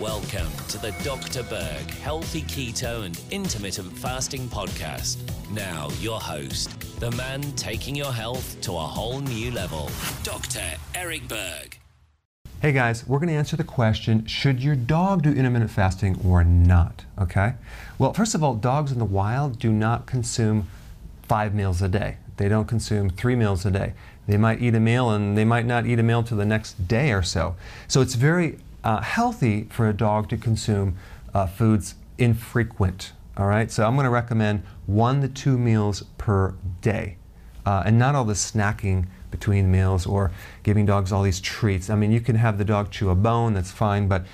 Welcome to the Dr. Berg Healthy Keto and Intermittent Fasting Podcast. Now, your host, the man taking your health to a whole new level, Dr. Eric Berg. Hey guys, we're going to answer the question should your dog do intermittent fasting or not? Okay? Well, first of all, dogs in the wild do not consume five meals a day. They don't consume three meals a day. They might eat a meal and they might not eat a meal till the next day or so. So it's very uh, healthy for a dog to consume uh, foods infrequent. All right, so I'm going to recommend one to two meals per day, uh, and not all the snacking between meals or giving dogs all these treats. I mean, you can have the dog chew a bone, that's fine, but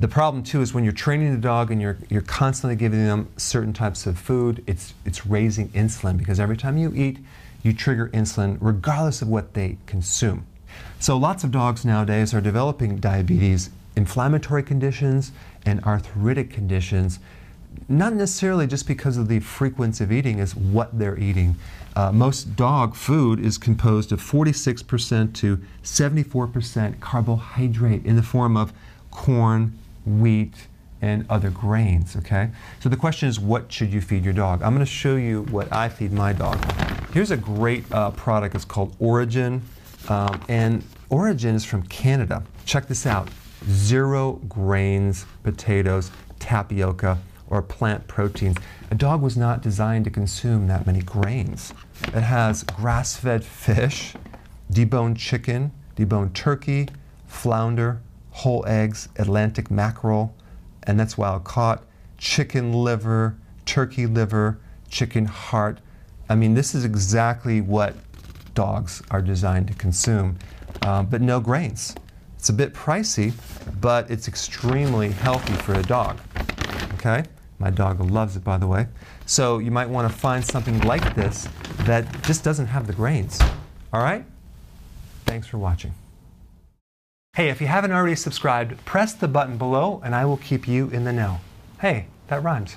the problem too is when you're training the dog and you're, you're constantly giving them certain types of food, it's, it's raising insulin because every time you eat, you trigger insulin regardless of what they consume. So lots of dogs nowadays are developing diabetes inflammatory conditions and arthritic conditions, not necessarily just because of the frequency of eating, is what they're eating. Uh, most dog food is composed of 46% to 74% carbohydrate in the form of corn, wheat, and other grains, okay? So the question is, what should you feed your dog? I'm gonna show you what I feed my dog. Here's a great uh, product, it's called Orijen, um, and Orijen is from Canada. Check this out zero grains, potatoes, tapioca, or plant proteins. A dog was not designed to consume that many grains. It has grass fed fish, deboned chicken, deboned turkey, flounder, whole eggs, Atlantic mackerel, and that's wild caught, chicken liver, turkey liver, chicken heart. I mean, this is exactly what dogs are designed to consume, um, but no grains. It's a bit pricey, but it's extremely healthy for a dog. Okay? My dog loves it, by the way. So you might want to find something like this that just doesn't have the grains. All right? Thanks for watching. Hey, if you haven't already subscribed, press the button below and I will keep you in the know. Hey, that rhymes.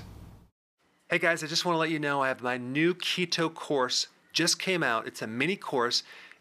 Hey guys, I just want to let you know I have my new keto course just came out. It's a mini course